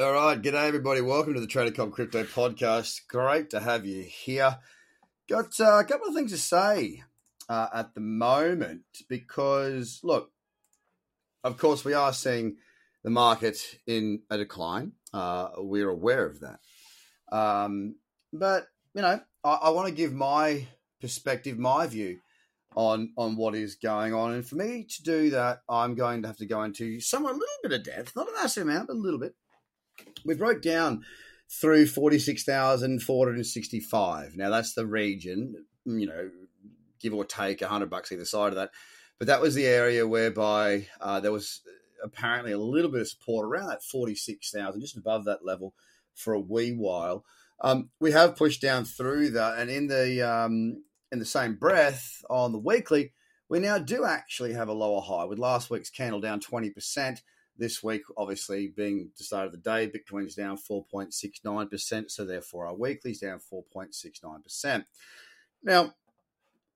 All right, g'day everybody. Welcome to the Trader Cobb Crypto Podcast. Great to have you here. Got uh, a couple of things to say uh, at the moment because, look, of course, we are seeing the market in a decline. Uh, we're aware of that, um, but you know, I, I want to give my perspective, my view on on what is going on, and for me to do that, I'm going to have to go into somewhat a little bit of depth, not a massive amount, but a little bit we broke down through 46,465. Now that's the region, you know, give or take 100 bucks either side of that. But that was the area whereby uh, there was apparently a little bit of support around that 46,000, just above that level for a wee while. Um, we have pushed down through that, and in the um, in the same breath on the weekly, we now do actually have a lower high with last week's candle down 20%. This week, obviously, being the start of the day, Bitcoin is down 4.69%. So, therefore, our weekly is down 4.69%. Now,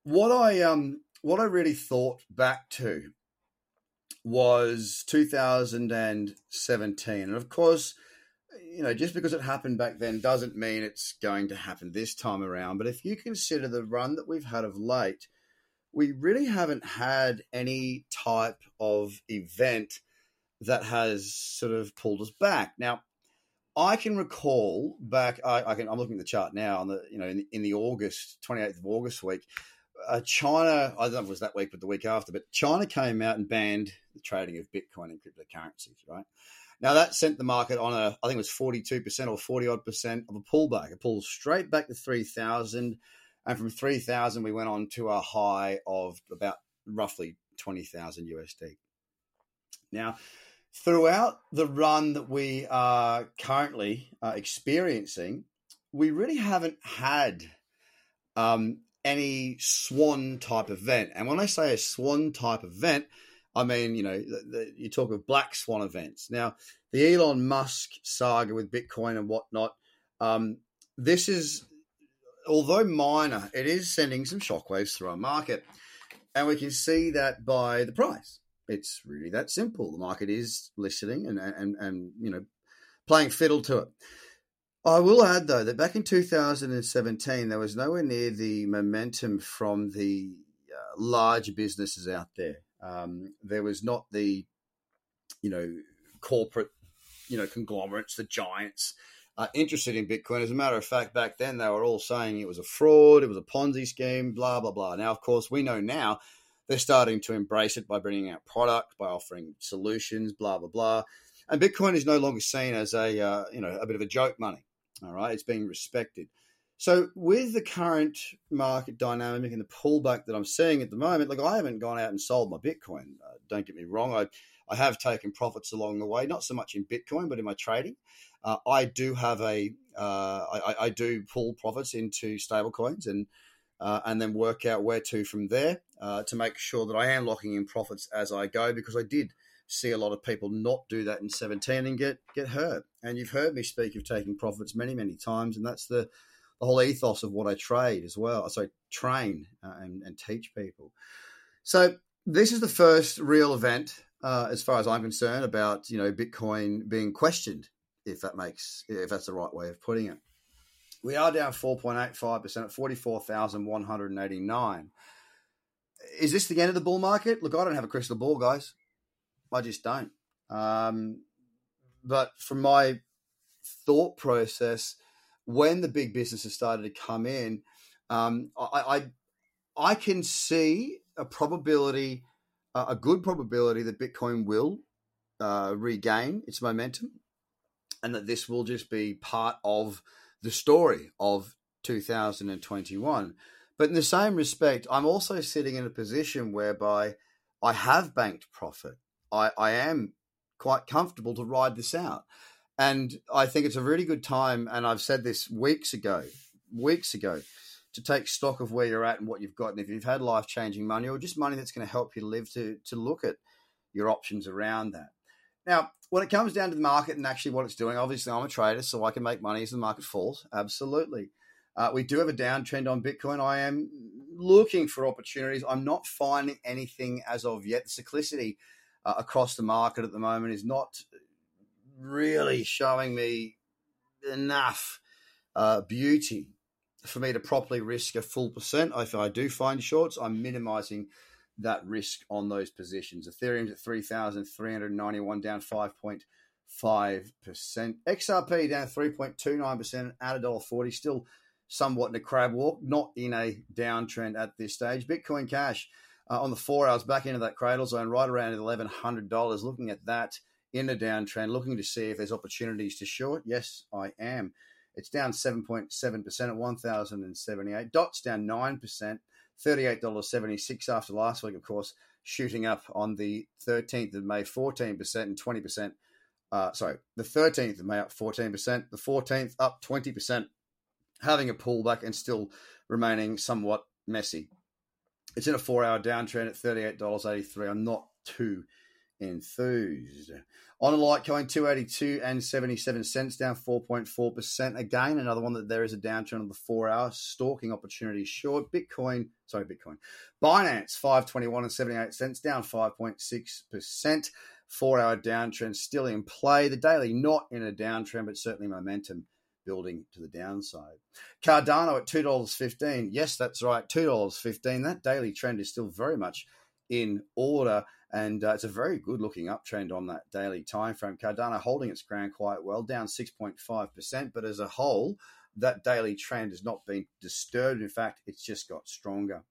what I um what I really thought back to was 2017, and of course, you know, just because it happened back then doesn't mean it's going to happen this time around. But if you consider the run that we've had of late, we really haven't had any type of event that has sort of pulled us back. Now, I can recall back. I, I can. I'm looking at the chart now on the you know in the, in the August 28th of August week. Uh, China, I don't know if it was that week, but the week after, but China came out and banned the trading of Bitcoin and cryptocurrencies. Right now, that sent the market on a, I think it was 42 percent or 40 odd percent of a pullback. It pulled straight back to 3,000, and from 3,000 we went on to a high of about roughly 20,000 USD. Now, throughout the run that we are currently uh, experiencing, we really haven't had um, any swan type event. And when I say a swan type event, I mean, you know, the, the, you talk of black swan events. Now, the Elon Musk saga with Bitcoin and whatnot, um, this is, although minor, it is sending some shockwaves through our market. And we can see that by the price. It's really that simple. The market is listening and and and you know playing fiddle to it. I will add though that back in 2017 there was nowhere near the momentum from the uh, large businesses out there. Um, there was not the you know corporate you know conglomerates, the giants. Uh, interested in Bitcoin. As a matter of fact, back then they were all saying it was a fraud, it was a Ponzi scheme, blah blah blah. Now, of course, we know now they're starting to embrace it by bringing out product, by offering solutions, blah blah blah. And Bitcoin is no longer seen as a uh, you know a bit of a joke money. All right, it's being respected. So with the current market dynamic and the pullback that I'm seeing at the moment, like I haven't gone out and sold my Bitcoin. Uh, don't get me wrong, I I have taken profits along the way, not so much in Bitcoin, but in my trading. Uh, I do have a uh, I, I do pull profits into stablecoins and uh, and then work out where to from there uh, to make sure that I am locking in profits as I go because I did see a lot of people not do that in 17 and get get hurt. And you've heard me speak of taking profits many many times, and that's the the whole ethos of what I trade as well. So I train uh, and, and teach people. So this is the first real event, uh, as far as I'm concerned, about you know Bitcoin being questioned, if that makes if that's the right way of putting it. We are down 4.85% at 44,189. Is this the end of the bull market? Look, I don't have a crystal ball, guys. I just don't. Um, but from my thought process, when the big businesses started to come in, um, I, I, I can see a probability, a good probability that Bitcoin will uh, regain its momentum, and that this will just be part of the story of 2021. But in the same respect, I'm also sitting in a position whereby I have banked profit. I, I am quite comfortable to ride this out. And I think it's a really good time. And I've said this weeks ago, weeks ago, to take stock of where you're at and what you've got. And if you've had life changing money or just money that's going to help you live, to, to look at your options around that. Now, when it comes down to the market and actually what it's doing, obviously I'm a trader, so I can make money as the market falls. Absolutely. Uh, we do have a downtrend on Bitcoin. I am looking for opportunities. I'm not finding anything as of yet. The cyclicity uh, across the market at the moment is not really showing me enough uh, beauty for me to properly risk a full percent. If I do find shorts, I'm minimizing that risk on those positions. Ethereum's at 3,391, down 5.5%. XRP down 3.29%, at $1.40, still somewhat in a crab walk, not in a downtrend at this stage. Bitcoin Cash uh, on the four hours back into that cradle zone, right around $1,100. Looking at that in a downtrend, looking to see if there's opportunities to short. Yes, I am. It's down 7.7% at 1,078. Dots down 9%, $38.76 after last week, of course, shooting up on the 13th of May, 14% and 20%. Uh, sorry, the 13th of May up 14%, the 14th up 20%, having a pullback and still remaining somewhat messy. It's in a four hour downtrend at $38.83. I'm not too enthused. On a Litecoin, 282 and 77 cents, down 4.4%. Again, another one that there is a downtrend on the four hour, stalking opportunity short. Bitcoin, sorry, Bitcoin. Binance, 521 and 78 cents, down 5.6%. Four hour downtrend still in play. The daily not in a downtrend, but certainly momentum building to the downside. Cardano at $2.15. Yes, that's right, $2.15. That daily trend is still very much in order. And uh, it's a very good looking uptrend on that daily time frame. Cardano holding its ground quite well, down 6.5%, but as a whole, that daily trend has not been disturbed. In fact, it's just got stronger.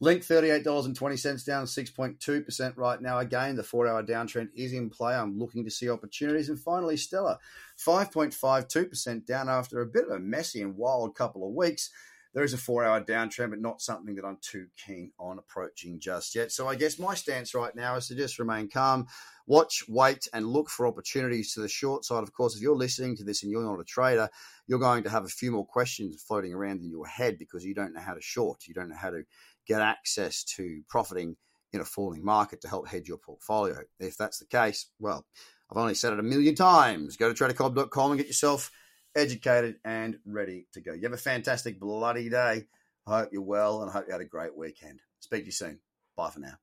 Link $38.20 down 6.2% right now. Again, the four hour downtrend is in play. I'm looking to see opportunities. And finally, Stellar 5.52% down after a bit of a messy and wild couple of weeks there is a four hour downtrend, but not something that I'm too keen on approaching just yet. So I guess my stance right now is to just remain calm, watch, wait, and look for opportunities to the short side. Of course, if you're listening to this and you're not a trader, you're going to have a few more questions floating around in your head because you don't know how to short. You don't know how to get access to profiting in a falling market to help hedge your portfolio. If that's the case, well, I've only said it a million times. Go to tradercobb.com and get yourself educated, and ready to go. You have a fantastic bloody day. I hope you're well and I hope you had a great weekend. Speak to you soon. Bye for now.